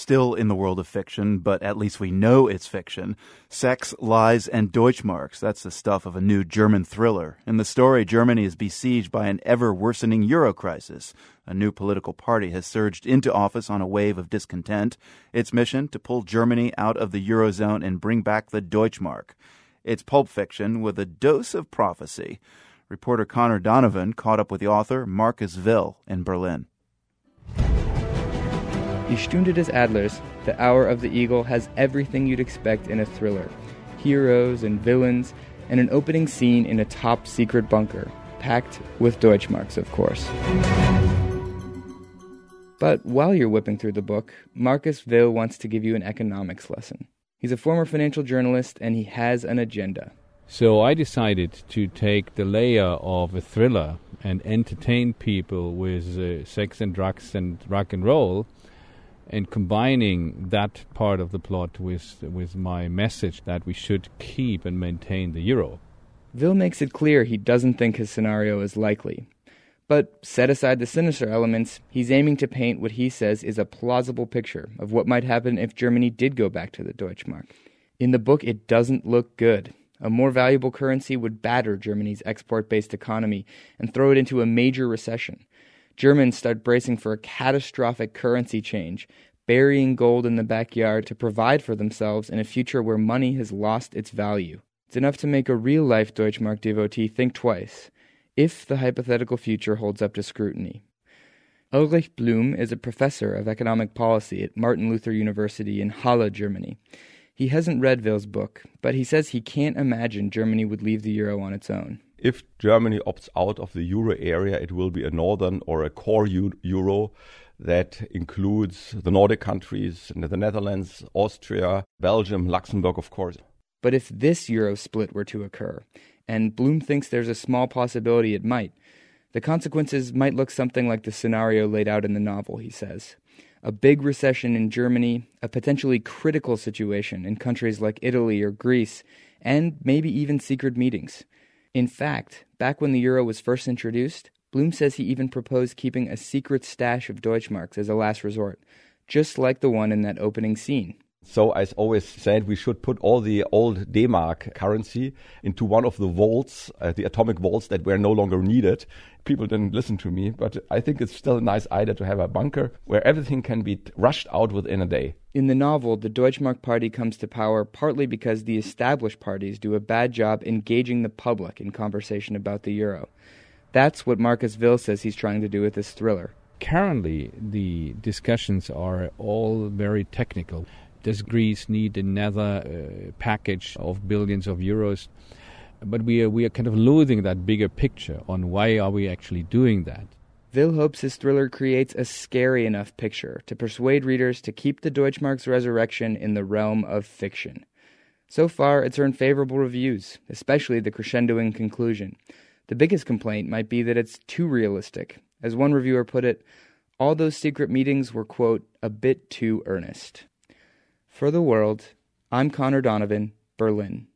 Still in the world of fiction, but at least we know it's fiction. Sex, Lies, and Deutschmarks. That's the stuff of a new German thriller. In the story, Germany is besieged by an ever worsening euro crisis. A new political party has surged into office on a wave of discontent. Its mission to pull Germany out of the eurozone and bring back the Deutschmark. It's pulp fiction with a dose of prophecy. Reporter Connor Donevan caught up with the author Marcus Will in Berlin. Die Stunde Adlers, The Hour of the Eagle, has everything you'd expect in a thriller heroes and villains, and an opening scene in a top secret bunker, packed with Deutschmarks, of course. But while you're whipping through the book, Marcus Will wants to give you an economics lesson. He's a former financial journalist and he has an agenda. So I decided to take the layer of a thriller and entertain people with uh, sex and drugs and rock and roll and combining that part of the plot with with my message that we should keep and maintain the euro. Will makes it clear he doesn't think his scenario is likely. But set aside the sinister elements, he's aiming to paint what he says is a plausible picture of what might happen if Germany did go back to the Deutschmark. In the book, it doesn't look good. A more valuable currency would batter Germany's export based economy and throw it into a major recession. Germans start bracing for a catastrophic currency change, burying gold in the backyard to provide for themselves in a future where money has lost its value. It's enough to make a real life Deutschmark devotee think twice, if the hypothetical future holds up to scrutiny. Ulrich Blum is a professor of economic policy at Martin Luther University in Halle, Germany. He hasn't read Will's book, but he says he can't imagine Germany would leave the euro on its own. If Germany opts out of the euro area, it will be a northern or a core euro that includes the Nordic countries, the Netherlands, Austria, Belgium, Luxembourg, of course. But if this euro split were to occur, and Blum thinks there's a small possibility it might, the consequences might look something like the scenario laid out in the novel, he says. A big recession in Germany, a potentially critical situation in countries like Italy or Greece, and maybe even secret meetings. In fact, back when the euro was first introduced, Blum says he even proposed keeping a secret stash of Deutschmarks as a last resort, just like the one in that opening scene. So I always said we should put all the old D-Mark currency into one of the vaults, uh, the atomic vaults that were no longer needed. People didn't listen to me, but I think it's still a nice idea to have a bunker where everything can be rushed out within a day. In the novel, the Deutschmark Party comes to power partly because the established parties do a bad job engaging the public in conversation about the euro. That's what Marcus Will says he's trying to do with this thriller. Currently, the discussions are all very technical. Does Greece need another uh, package of billions of euros? But we are, we are kind of losing that bigger picture on why are we actually doing that. Will hopes his thriller creates a scary enough picture to persuade readers to keep the Deutschmark's resurrection in the realm of fiction. So far, it's earned favorable reviews, especially the crescendoing conclusion. The biggest complaint might be that it's too realistic. As one reviewer put it, all those secret meetings were, quote, a bit too earnest. For the world, I'm Connor Donevan, Berlin.